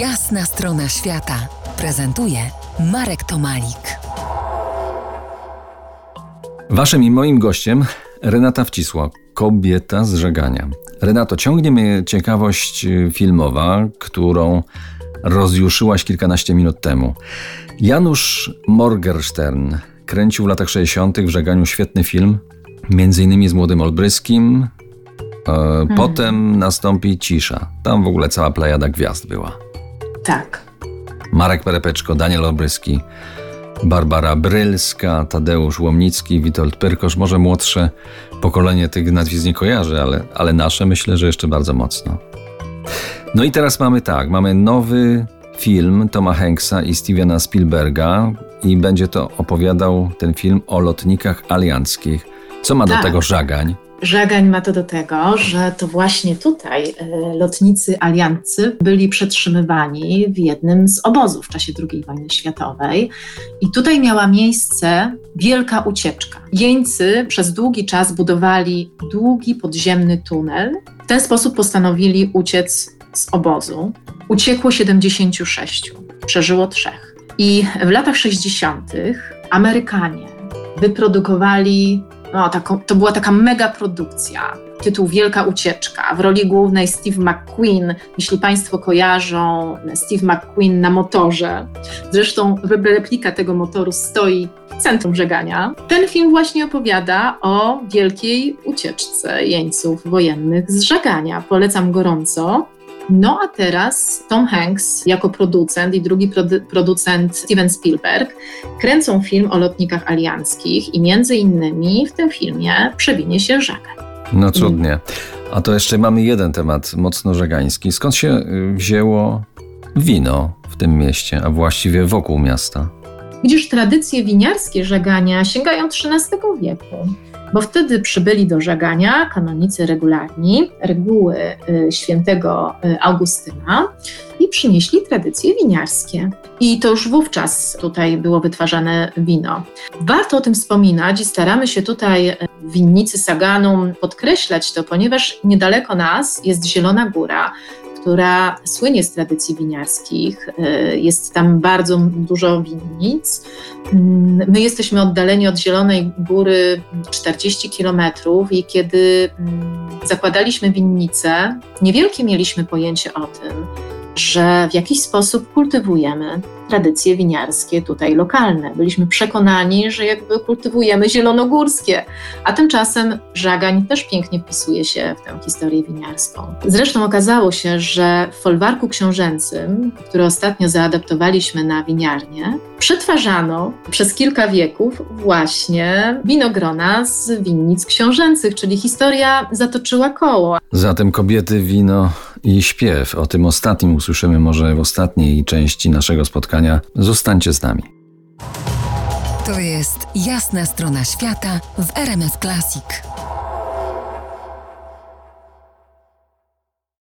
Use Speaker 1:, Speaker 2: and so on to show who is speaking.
Speaker 1: Jasna strona świata prezentuje Marek Tomalik.
Speaker 2: Waszym i moim gościem Renata Wcisło, kobieta z żegania. Renato, ciągnie mnie ciekawość y, filmowa, którą rozjuszyłaś kilkanaście minut temu. Janusz Morgenstern kręcił w latach 60. w żeganiu świetny film, między innymi z Młodym Olbryskim. E,
Speaker 3: Hmm.
Speaker 2: Potem nastąpi cisza. Tam w ogóle cała plejada gwiazd była.
Speaker 3: Tak.
Speaker 2: Marek Perepeczko, Daniel Olbryski, Barbara Brylska, Tadeusz Łomnicki, Witold Pyrkosz. Może młodsze pokolenie tych nazwisk nie kojarzy, ale, ale nasze myślę, że jeszcze bardzo mocno. No i teraz mamy tak, mamy nowy film Toma Hanksa i Stevena Spielberga i będzie to opowiadał ten film o lotnikach alianckich. Co ma do
Speaker 3: Tak.
Speaker 2: tego żagań?
Speaker 3: Żagań ma to do tego, że to właśnie tutaj e, lotnicy aliancy byli przetrzymywani w jednym z obozów w czasie II wojny światowej. I tutaj miała miejsce wielka ucieczka. Jeńcy przez długi czas budowali długi podziemny tunel. W ten sposób postanowili uciec z obozu. Uciekło 76, przeżyło trzech. I w latach 60. Amerykanie wyprodukowali no, to była taka mega produkcja. Tytuł Wielka Ucieczka. W roli głównej Steve McQueen. Jeśli Państwo kojarzą Steve McQueen na motorze, zresztą replika tego motoru stoi w centrum żegania. Ten film właśnie opowiada o wielkiej ucieczce jeńców wojennych z żegania. Polecam gorąco. No a teraz Tom Hanks jako producent i drugi produ- producent Steven Spielberg kręcą film o lotnikach alianckich i między innymi w tym filmie przewinie się żagan.
Speaker 2: No cudnie. A to jeszcze mamy jeden temat mocno żegański. Skąd się y, wzięło wino w tym mieście, a właściwie wokół miasta?
Speaker 3: Widzisz, tradycje winiarskie żegania sięgają XIII wieku, bo wtedy przybyli do żegania kanonicy regularni, reguły y, świętego y, Augustyna i przynieśli tradycje winiarskie. I to już wówczas tutaj było wytwarzane wino. Warto o tym wspominać i staramy się tutaj y, winnicy Saganum podkreślać to, ponieważ niedaleko nas jest Zielona Góra, która słynie z tradycji winiarskich. Y, Jest tam bardzo dużo winnic. Mm, My jesteśmy oddaleni od Zielonej Góry 40 kilometrów i kiedy mm, zakładaliśmy winnicę, niewielkie mieliśmy pojęcie o tym, że w jakiś sposób kultywujemy tradycje winiarskie tutaj lokalne. Byliśmy przekonani, że jakby kultywujemy zielonogórskie, a tymczasem żagań też pięknie wpisuje się w tę historię winiarską. Zresztą okazało się, że w folwarku książęcym, który ostatnio zaadaptowaliśmy na winiarnię, przetwarzano przez kilka wieków właśnie winogrona z winnic książęcych, czyli historia zatoczyła koło.
Speaker 2: Zatem kobiety, wino i śpiew. O tym ostatnim usłyszymy może w ostatniej części naszego spotkania. Zostańcie z nami.
Speaker 1: To jest jasna strona świata w RMS Classic.